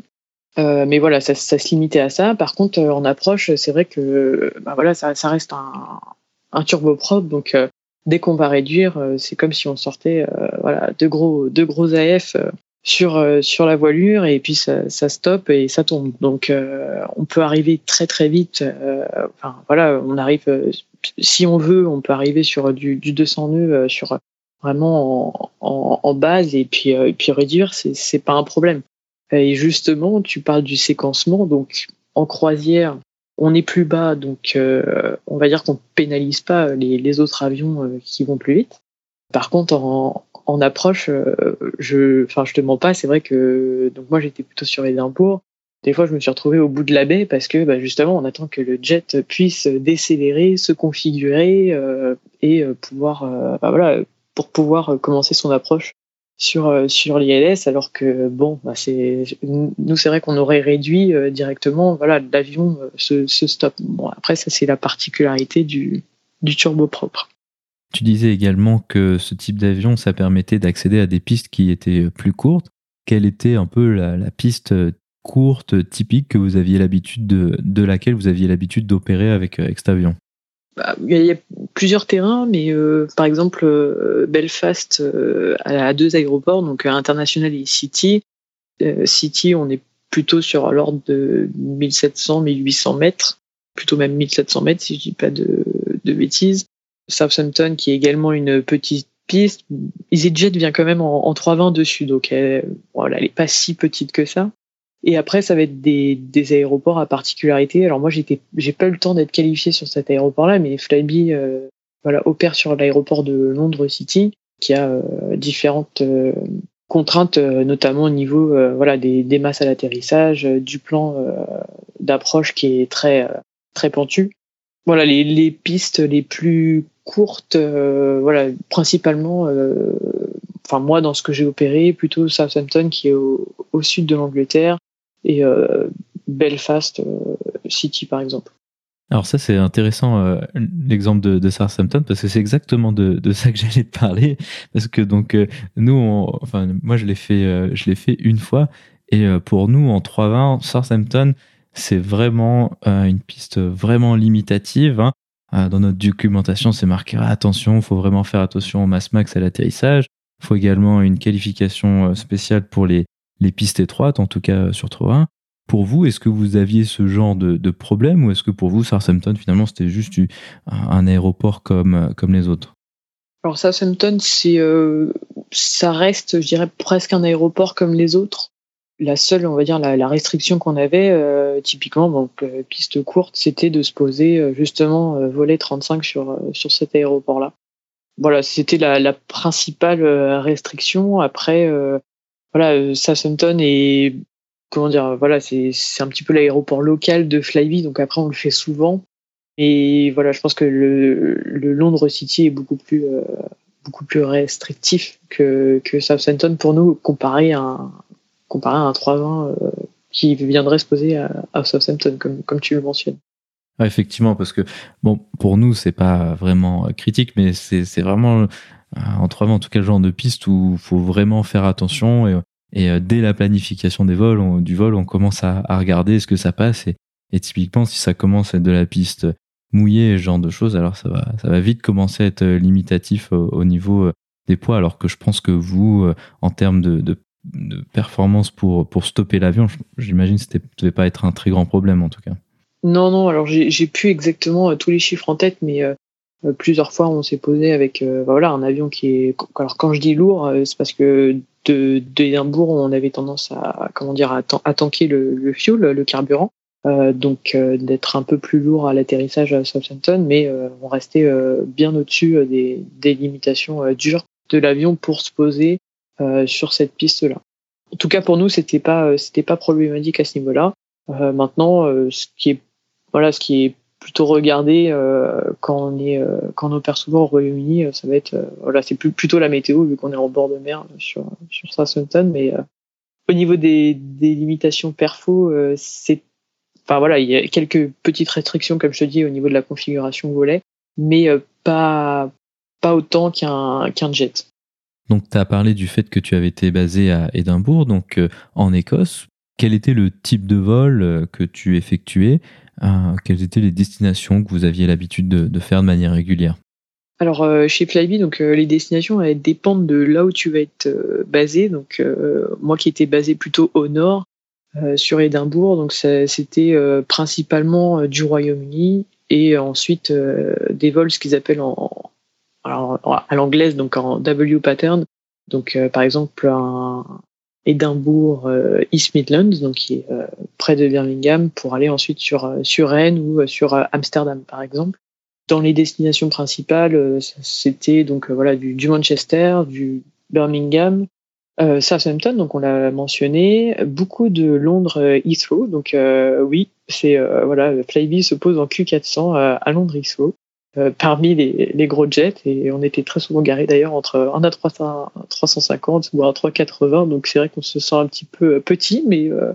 Speaker 2: Mais voilà, ça, se limitait à ça. Par contre, en approche, c'est vrai que bah voilà, ça, ça reste un, un turboprop, donc dès qu'on va réduire, euh, c'est comme si on sortait euh, voilà deux gros deux gros AF euh, sur sur la voilure et puis ça, ça stoppe et ça tombe. Donc on peut arriver très très vite. enfin voilà, on arrive si on veut, on peut arriver sur du, du 200 nœuds sur vraiment en, en, base et puis et puis réduire, c'est pas un problème. Et justement, tu parles du séquencement, donc en croisière, on est plus bas, donc euh, on va dire qu'on pénalise pas les, autres avions euh, qui vont plus vite. Par contre, en, approche, euh, je, enfin, je te mens pas, c'est vrai que donc moi j'étais plutôt sur Édimbourg. Des fois, je me suis retrouvé au bout de la baie parce que bah, justement, on attend que le jet puisse décélérer, se configurer et pouvoir, bah, voilà, pour pouvoir commencer son approche sur euh, sur l'ILS alors que bon bah c'est nous c'est vrai qu'on aurait réduit euh, directement voilà l'avion euh, se, se stoppe bon après ça c'est la particularité du du turboprop
Speaker 1: tu disais également que ce type d'avion ça permettait d'accéder à des pistes qui étaient plus courtes. Quelle était un peu la, la piste courte typique que vous aviez l'habitude de, de laquelle vous aviez l'habitude d'opérer avec, avec cet avion?
Speaker 2: Bah, il y a plusieurs terrains, mais euh, par exemple euh, Belfast euh, a deux aéroports, donc international et City. City, on est plutôt sur l'ordre de 1700-1800 mètres, plutôt même 1700 mètres si je dis pas de, de bêtises. Southampton, qui est également une petite piste. EasyJet vient quand même en, en 320 dessus, donc elle, voilà, pas si petite que ça. Et après, ça va être des, des aéroports à particularité. Alors moi, j'étais, j'ai pas eu le temps d'être qualifié sur cet aéroport-là, mais Flybe, euh, voilà, opère sur l'aéroport de Londres City, qui a euh, différentes contraintes, notamment au niveau voilà des, des, masses à l'atterrissage, du plan d'approche qui est très très pentu. Voilà les, les pistes les plus courtes, voilà principalement. Enfin moi dans ce que j'ai opéré, plutôt Southampton qui est au, au sud de l'Angleterre et Belfast City par exemple.
Speaker 1: Alors ça c'est intéressant euh, l'exemple de, Southampton parce que c'est exactement de, ça que j'allais te parler parce que donc euh, nous enfin moi je l'ai fait euh, je l'ai fait une fois et pour nous en 320 Southampton c'est vraiment une piste vraiment limitative hein. dans notre documentation c'est marqué ah, attention faut vraiment faire attention au mass max à l'atterrissage il faut également une qualification spéciale pour les les pistes étroites en tout cas sur 320 pour vous, est-ce que vous aviez ce genre de, problème ou est-ce que pour vous, Southampton, finalement, c'était juste un aéroport comme, comme les autres?
Speaker 2: Alors, Southampton, euh, ça reste, je dirais, presque un aéroport comme les autres. La seule, on va dire, la, restriction qu'on avait, euh, typiquement, donc euh, piste courte, c'était de se poser justement volet 35 sur, sur cet aéroport-là. Voilà, c'était la, la, principale restriction. Après, voilà, Southampton est comment dire, voilà, c'est un petit peu l'aéroport local de Flyby, donc après on le fait souvent. Et voilà, je pense que le, le Londres City est beaucoup plus, euh, beaucoup plus restrictif que, que Southampton pour nous, comparé à un, comparé à un 320 euh, qui viendrait se poser à, à Southampton, comme, comme tu le mentionnes.
Speaker 1: effectivement, parce que bon, pour nous, c'est pas vraiment critique, mais c'est vraiment en 320 en tout cas le genre de piste où il faut vraiment faire attention et euh, dès la planification des vols, du vol, on commence à, regarder ce que ça passe. Et, typiquement, si ça commence à être de la piste mouillée, ce genre de choses, alors ça va, ça va vite commencer à être euh, limitatif au, niveau euh, des poids. Alors que je pense que vous, en termes de performance pour, pour stopper l'avion, j'imagine que ça ne devait pas être un très grand problème en tout cas.
Speaker 2: Non, non, alors j'ai plus exactement tous les chiffres en tête, mais plusieurs fois on s'est posé avec bah voilà un avion qui est alors quand je dis lourd c'est parce que de d'Édimbourg, on avait tendance à comment dire à, tanker le, le fuel, le carburant. Euh, donc euh, d'être un peu plus lourd à l'atterrissage à Southampton, mais euh, on restait euh, bien au-dessus des, des, limitations dures de l'avion pour se poser sur cette piste-là. En tout cas pour nous, c'était pas c'était pas problématique à ce niveau-là. maintenant, ce qui est voilà, ce qui est plutôt regarder euh, quand on est euh, quand on opère souvent au Royaume-Uni euh, ça va être voilà c'est plutôt la météo vu qu'on est en bord de mer sur sur Southampton mais au niveau des, des limitations perfo c'est enfin voilà il y a quelques petites restrictions comme je te dis au niveau de la configuration volet mais pas pas autant qu'un qu'un jet.
Speaker 1: Donc tu as parlé du fait que tu avais été basé à Édimbourg donc en Écosse quel était le type de vol que tu effectuais euh, quelles étaient les destinations que vous aviez l'habitude de, faire de manière régulière?
Speaker 2: Alors euh, chez Flybe, donc euh, les destinations dépendent de là où tu vas être basé. Donc moi qui étais basé plutôt au nord, sur Édimbourg, donc c'était principalement du Royaume-Uni et ensuite des vols ce qu'ils appellent à l'anglaise donc en W pattern. Donc par exemple un, Édimbourg, euh, East Midlands, donc qui est euh, près de Birmingham, pour aller ensuite sur, euh, sur Rennes ou sur Amsterdam, par exemple. Dans les destinations principales, c'était donc voilà du, du, Manchester, du Birmingham, Southampton, donc on l'a mentionné, beaucoup de Londres Heathrow, donc oui, c'est voilà, Flybe se pose en Q400 à Londres Heathrow. Euh, parmi les, les, gros jets. Et on était très souvent garé d'ailleurs entre un A350 ou un 380 donc c'est vrai qu'on se sent un petit peu petit mais euh,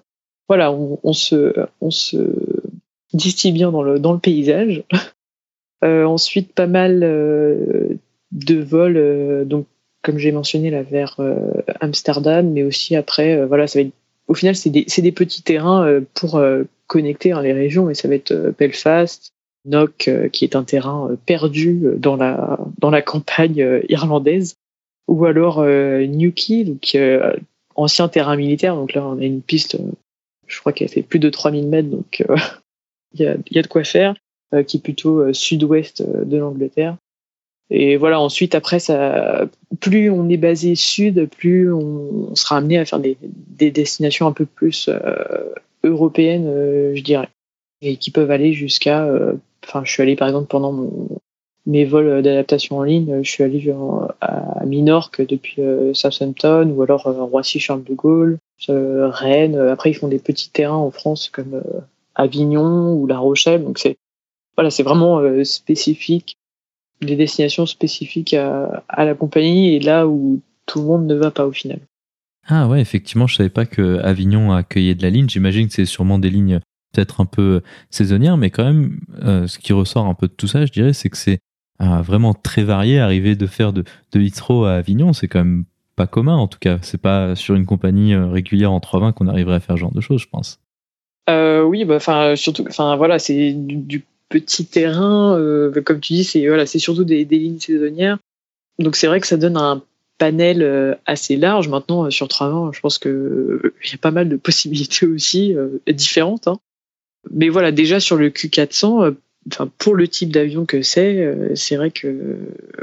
Speaker 2: voilà on, on, se on se distille bien dans le dans le paysage. Euh, ensuite pas mal euh, de vols donc comme j'ai mentionné là vers Amsterdam mais aussi après voilà ça va être, au final c'est des c'est des petits terrains pour connecter hein, les régions mais ça va être Belfast Knock, euh, qui est un terrain euh, perdu euh, dans la, dans la campagne irlandaise, ou alors Newquay, donc ancien terrain militaire. Donc là, on a une piste, je crois qu'elle fait plus de 3000 mètres, donc il y, a, y, a, de quoi faire, qui est plutôt sud-ouest de l'Angleterre. Et voilà, ensuite, après, ça, plus on est basé sud, plus on, sera amené à faire des, des destinations un peu plus européennes, je dirais, et qui peuvent aller jusqu'à Enfin, je suis allé par exemple pendant mes vols d'adaptation en ligne, je suis allé à Minorque depuis Southampton ou alors Roissy Charles de Gaulle, Rennes. Après, ils font des petits terrains en France comme Avignon ou La Rochelle. Donc c'est voilà, c'est vraiment spécifique, des destinations spécifiques à, à la compagnie et là où tout le monde ne va pas au final.
Speaker 1: Ah ouais, effectivement, je savais pas que Avignon accueillait de la ligne. J'imagine que c'est sûrement des lignes peut-être un peu saisonnières, mais quand même, euh, ce qui ressort un peu de tout ça, je dirais, c'est que c'est euh, vraiment très varié. Arriver de faire de, de à Avignon, c'est quand même pas commun en tout cas. C'est pas sur une compagnie euh, régulière en 320 qu'on arriverait à faire ce genre de choses, je pense.
Speaker 2: oui, bah, surtout, enfin voilà, c'est du, petit terrain, comme tu dis, c'est voilà, surtout des, des lignes saisonnières. Donc c'est vrai que ça donne un panel euh, assez large. Maintenant, euh, sur Travain, je pense que euh, il y a pas mal de possibilités aussi différentes. Hein. Mais voilà, déjà sur le Q400, enfin pour le type d'avion que c'est, c'est vrai que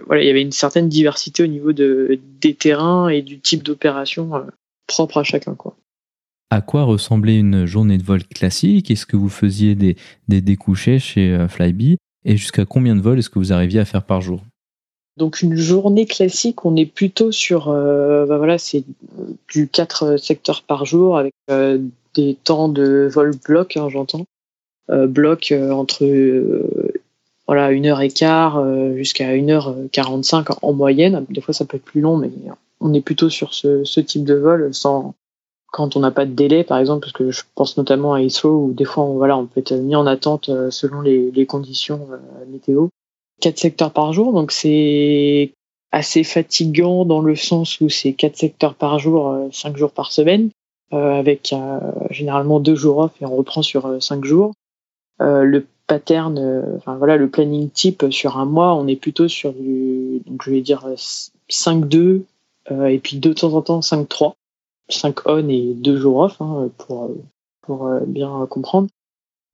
Speaker 2: voilà, il y avait une certaine diversité au niveau de, des terrains et du type d'opération propre à chacun, quoi.
Speaker 1: À quoi ressemblait une journée de vol classique? Est-ce que vous faisiez des, des découchés chez Flybe? Et jusqu'à combien de vols est-ce que vous arriviez à faire par jour?
Speaker 2: Donc une journée classique, on est plutôt sur, euh, bah voilà, c'est du 4 secteurs par jour avec euh, des temps de vol bloc, hein, j'entends, euh, bloc entre voilà une heure et quart jusqu'à 1h45 en moyenne. Des fois ça peut être plus long, mais on est plutôt sur ce, type de vol sans quand on n'a pas de délai, par exemple, parce que je pense notamment à ISO où des fois on, voilà, on peut être mis en attente selon les, conditions météo. 4 secteurs par jour, donc c'est assez fatigant dans le sens où c'est 4 secteurs par jour, 5 euh, jours par semaine, euh, avec euh, généralement 2 jours off et on reprend sur 5 jours. Le pattern, enfin voilà, le planning type sur un mois, on est plutôt sur du, donc je vais dire 5-2 et puis de temps en temps 5-3, 5 on et 2 jours off hein, pour pour bien comprendre.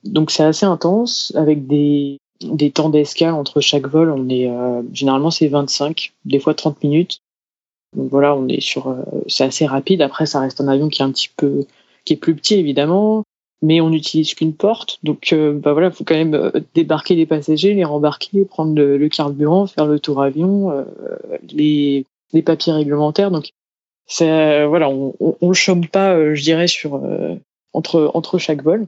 Speaker 2: Donc c'est assez intense avec des des temps d'escale entre chaque vol, on est euh, généralement c'est 25, des fois 30 minutes. Donc voilà, on est sur, euh, c'est assez rapide. Après, ça reste un avion qui est un petit peu, qui est plus petit évidemment, mais on n'utilise qu'une porte. Donc euh, bah voilà, faut quand même débarquer les passagers, les rembarquer, prendre le, carburant, faire le tour avion, les, les papiers réglementaires. Donc c'est voilà, on, on, on chôme pas, je dirais, sur entre entre chaque vol.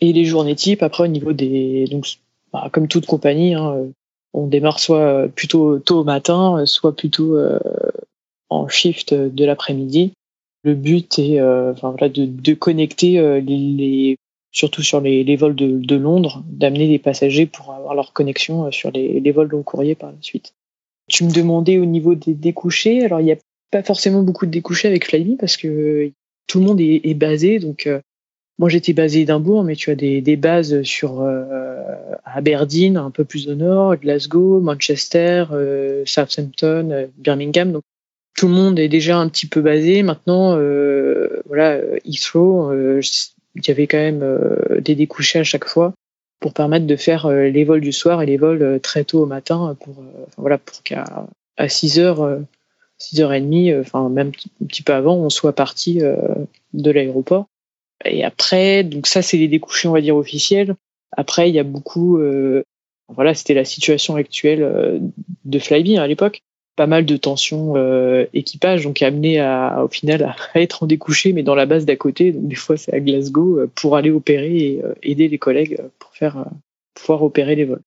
Speaker 2: Et les journées types, après au niveau des donc bah, comme toute compagnie, hein, euh, on démarre soit plutôt tôt au matin, soit plutôt euh, en shift de l'après-midi. Le but est euh, enfin, voilà, de, de connecter les, surtout sur les, les vols de, de Londres, d'amener les passagers pour avoir leur connexion sur les, les vols long courrier par la suite. Tu me demandais au niveau des découchés. Alors, il n'y a pas forcément beaucoup de découchés avec Flyme parce que tout le monde est, est basé. Donc, moi, j'étais basé à Édimbourg, mais tu as des, des bases sur euh, Aberdeen, un peu plus au nord, Glasgow, Manchester, euh, Southampton, euh, Birmingham. Tout le monde est déjà un petit peu basé. Maintenant, euh, voilà, Heathrow, euh, il y avait quand même des découchés à chaque fois pour permettre de faire les vols du soir et les vols très tôt au matin pour, voilà, pour qu'à à 6 heures, 6h30, enfin même un petit peu avant, on soit parti de l'aéroport. Et après, donc ça, c'est les découchés, on va dire, officiels. Après, il y a beaucoup, euh, voilà, c'était la situation actuelle euh, de Flybe à l'époque. Pas mal de tensions euh, équipage, donc amené au final à être en découché, mais dans la base d'à côté. Donc des fois, c'est à Glasgow pour aller opérer et aider les collègues pour faire pouvoir opérer les vols.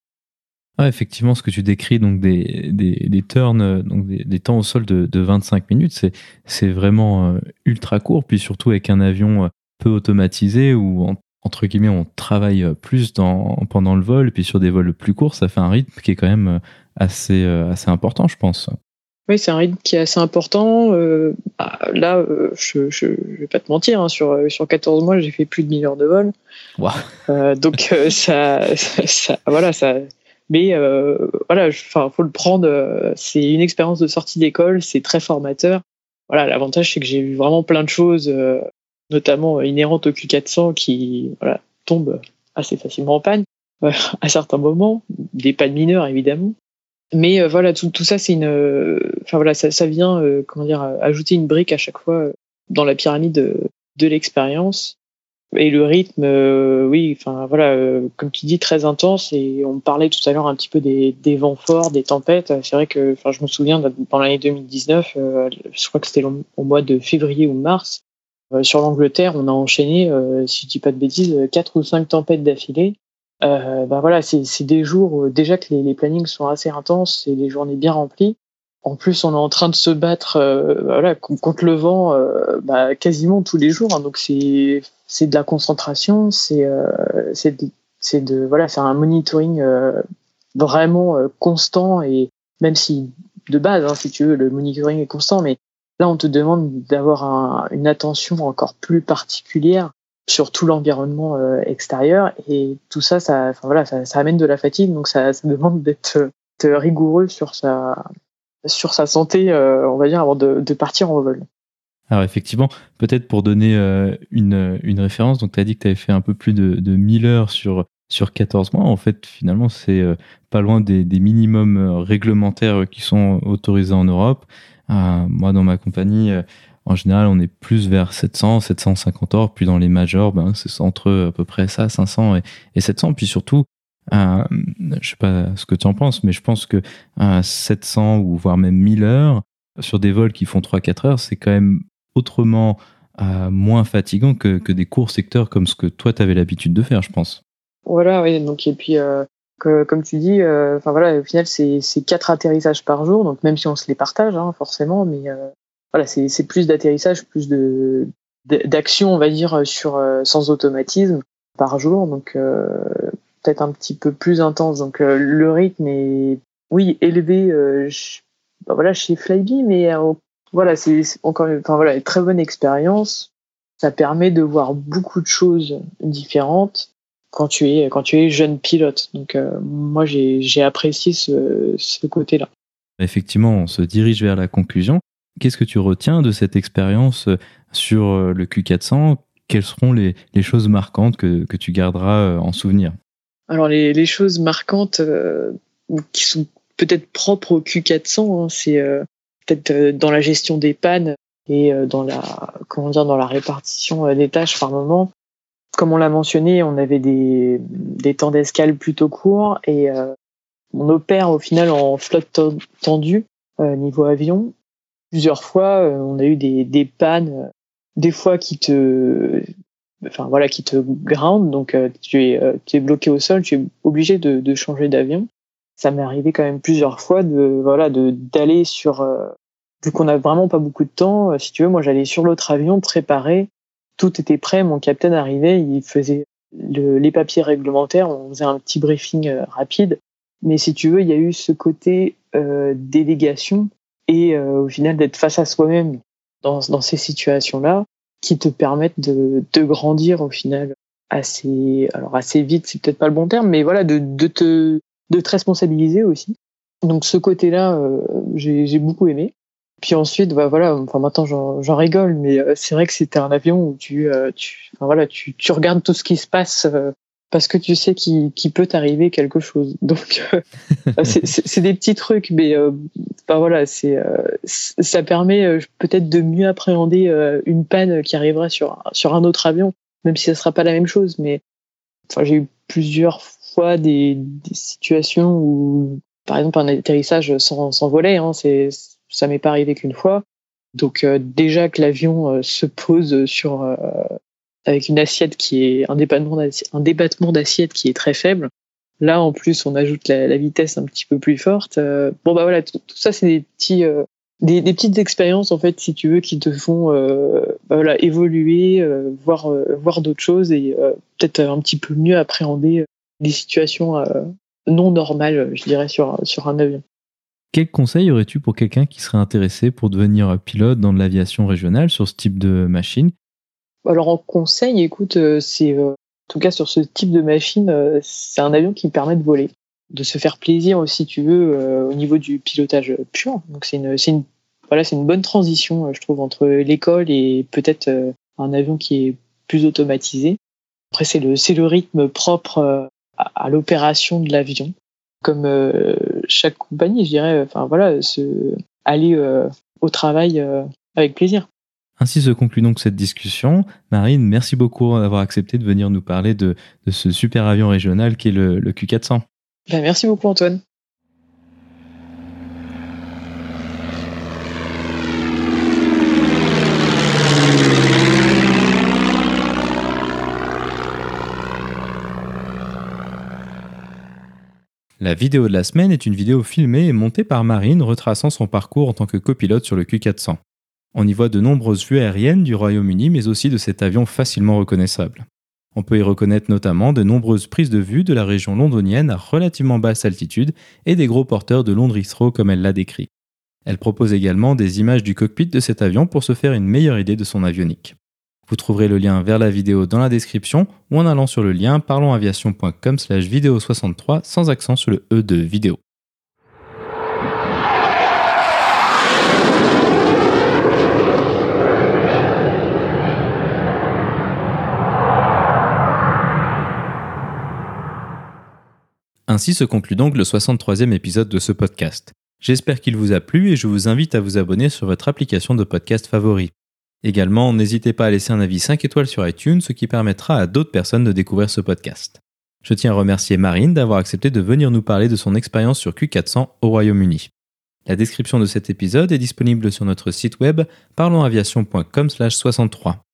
Speaker 1: Ah, effectivement, ce que tu décris, donc des, des, turns, donc des, temps au sol de, de 25 minutes, c'est, vraiment ultra court. Puis surtout avec un avion peu automatisé où entre guillemets on travaille plus dans, pendant le vol, puis sur des vols plus courts, ça fait un rythme qui est quand même assez, assez important, je pense.
Speaker 2: Oui, c'est un rythme qui est assez important. Euh, bah, là, euh, je, je, vais pas te mentir, hein, sur, sur 14 mois, j'ai fait plus de 1000 heures de vol.
Speaker 1: Wow.
Speaker 2: Euh, donc, ça, ça, voilà, ça. Mais voilà, enfin, faut le prendre. c'est une expérience de sortie d'école, c'est très formateur. Voilà, l'avantage, c'est que j'ai vu vraiment plein de choses notamment inhérente au Q400 qui voilà, tombe assez facilement en panne euh, à certains moments, des pannes mineures évidemment. Mais euh, voilà, tout, tout ça, c'est une, euh, enfin voilà, ça, ça vient, comment dire, ajouter une brique à chaque fois dans la pyramide de, de l'expérience. et le rythme, euh, oui, enfin voilà, euh, comme tu dis, très intense. Et on parlait tout à l'heure un petit peu des, des, vents forts, des tempêtes. C'est vrai que, enfin, je me souviens dans l'année 2019, euh, je crois que c'était au mois de février ou mars, sur l'Angleterre, on a enchaîné, si je dis pas de bêtises, quatre ou cinq tempêtes d'affilée. Ben voilà, c'est des jours déjà que les, les, plannings sont assez intenses et les journées bien remplies. En plus, on est en train de se battre voilà, contre le vent bah, quasiment tous les jours. Hein, donc c'est de la concentration, c'est euh, de, de, voilà, un monitoring euh, vraiment euh, constant et même si de base, hein, si tu veux, le monitoring est constant, mais là on te demande d'avoir un, une attention encore plus particulière sur tout l'environnement euh, extérieur et tout ça, ça, enfin voilà, ça, amène de la fatigue, donc ça, ça demande d'être rigoureux sur sa sur sa santé, euh, on va dire, avant de, partir en vol.
Speaker 1: Alors effectivement, peut-être pour donner euh, une, une, référence, donc tu as dit que tu avais fait un peu plus de, de 1000 heures sur, sur 14 mois. En fait, finalement, c'est pas loin des, des minimums réglementaires qui sont autorisés en Europe. moi, dans ma compagnie, en général, on est plus vers 700, 750 heures. Puis dans les majors, ben, c'est entre à peu près ça, 500 et, et 700. Puis surtout, euh, je sais pas ce que tu en penses, mais je pense que 700 ou voire même 1000 heures sur des vols qui font 3-4 heures, c'est quand même autrement euh, moins fatigant que, des courts secteurs comme ce que toi, tu avais l'habitude de faire, je pense.
Speaker 2: Voilà, oui. Donc, et puis, euh, comme tu dis, euh, enfin voilà, au final, c'est quatre atterrissages par jour, donc même si on se les partage, hein, forcément, mais euh, voilà, c'est plus d'atterrissage, plus de d'action, on va dire, sur sans automatisme par jour, donc peut-être un petit peu plus intense. Donc, le rythme est, oui, élevé. bah, voilà, chez Flybe, mais voilà, c'est encore enfin, voilà, une très bonne expérience. Ça permet de voir beaucoup de choses différentes quand tu es, quand tu es jeune pilote. Donc, euh, moi, j'ai apprécié ce côté-là.
Speaker 1: Effectivement, on se dirige vers la conclusion. Qu'est-ce que tu retiens de cette expérience euh, sur euh, le Q400 Quelles seront les, choses marquantes que, tu garderas en souvenir?
Speaker 2: Alors, les, choses marquantes euh, qui sont peut-être propres au Q400, hein, c'est peut-être euh, dans la gestion des pannes et euh, dans la comment dire dans la répartition euh, des tâches par moment. Comme on l'a mentionné, on avait des temps d'escale plutôt courts et on opère au final en flotte tendue niveau avion. Plusieurs fois, on a eu des, des pannes, des fois qui te enfin voilà qui te ground donc tu es es bloqué au sol tu es obligé de, de changer d'avion. Ça m'est arrivé quand même plusieurs fois de voilà de d'aller sur euh, vu qu'on a vraiment pas beaucoup de temps euh, si tu veux moi j'allais sur l'autre avion préparé tout était prêt. Mon capitaine arrivait il faisait le, les papiers réglementaires on faisait un petit briefing euh, rapide. Mais si tu veux il y a eu ce côté euh, délégation et au final d'être face à soi-même dans, dans ces situations là qui te permettent de, de grandir au final assez alors assez vite c'est peut-être pas le bon terme mais voilà de, de te de te responsabiliser aussi. Donc ce côté-là, euh, j'ai beaucoup aimé. Puis ensuite, bah voilà, enfin maintenant j'en rigole, mais euh, c'est vrai que c'était un avion où tu, euh, tu, enfin, voilà, tu, tu regardes tout ce qui se passe parce que tu sais qu'il peut t'arriver quelque chose. Donc c'est des petits trucs, mais bah voilà, c'est ça permet peut-être de mieux appréhender une panne qui arrivera sur sur un autre avion, même si ça sera pas la même chose. Mais enfin, j'ai eu plusieurs des, des, situations où, par exemple, un atterrissage sans, sans volet, hein, c'est, ça m'est pas arrivé qu'une fois. Donc euh, déjà que l'avion euh, se pose sur euh, avec une assiette qui est un débattement d'assiette qui est très faible. Là en plus on ajoute la, vitesse un petit peu plus forte. bon bah voilà tout, ça c'est des petits des, des, petites expériences en fait si tu veux qui te font bah voilà évoluer, voir voir d'autres choses et peut-être un petit peu mieux appréhender des situations euh, non normales, je dirais, sur, sur un avion.
Speaker 1: Quel conseil aurais-tu pour quelqu'un qui serait intéressé pour devenir pilote dans l'aviation régionale sur ce type de machine
Speaker 2: Alors en conseil, écoute, euh, c'est euh, en tout cas sur ce type de machine, c'est un avion qui permet de voler, de se faire plaisir aussi, tu veux, au niveau du pilotage pur. Donc c'est une, une, voilà, c'est une bonne transition, je trouve, entre l'école et peut-être un avion qui est plus automatisé. Après, c'est le, c'est le rythme propre à, l'opération de l'avion, comme euh, chaque compagnie, je dirais. Enfin voilà, se, aller euh, au travail euh, avec plaisir.
Speaker 1: Ainsi se conclut donc cette discussion. Marine, merci beaucoup d'avoir accepté de venir nous parler de, ce super avion régional qui est le, Q400.
Speaker 2: Ben, merci beaucoup Antoine.
Speaker 1: La vidéo de la semaine est une vidéo filmée et montée par Marine retraçant son parcours en tant que copilote sur le Q400. On y voit de nombreuses vues aériennes du Royaume-Uni mais aussi de cet avion facilement reconnaissable. On peut y reconnaître notamment de nombreuses prises de vue de la région londonienne à relativement basse altitude et des gros porteurs de Londres Heathrow comme elle l'a décrit. Elle propose également des images du cockpit de cet avion pour se faire une meilleure idée de son avionique. Vous trouverez le lien vers la vidéo dans la description ou en allant sur le lien parlonsaviation.com slash vidéo 63 sans accent sur le E de vidéo. Ainsi se conclut donc le 63e épisode de ce podcast. J'espère qu'il vous a plu et je vous invite à vous abonner sur votre application de podcast favori. Également, n'hésitez pas à laisser un avis 5 étoiles sur iTunes, ce qui permettra à d'autres personnes de découvrir ce podcast. Je tiens à remercier Marine d'avoir accepté de venir nous parler de son expérience sur Q400 au Royaume-Uni. La description de cet épisode est disponible sur notre site web parlonsaviation.com/63.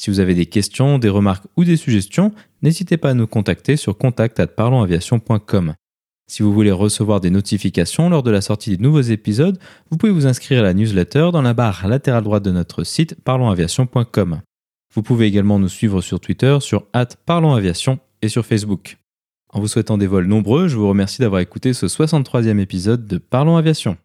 Speaker 1: Si vous avez des questions, des remarques ou des suggestions, n'hésitez pas à nous contacter sur contact@parlonsaviation.com. Si vous voulez recevoir des notifications lors de la sortie des nouveaux épisodes, vous pouvez vous inscrire à la newsletter dans la barre latérale droite de notre site parlonsaviation.com. Vous pouvez également nous suivre sur Twitter sur parlonsaviation et sur Facebook. En vous souhaitant des vols nombreux, je vous remercie d'avoir écouté ce 63e épisode de Parlons Aviation.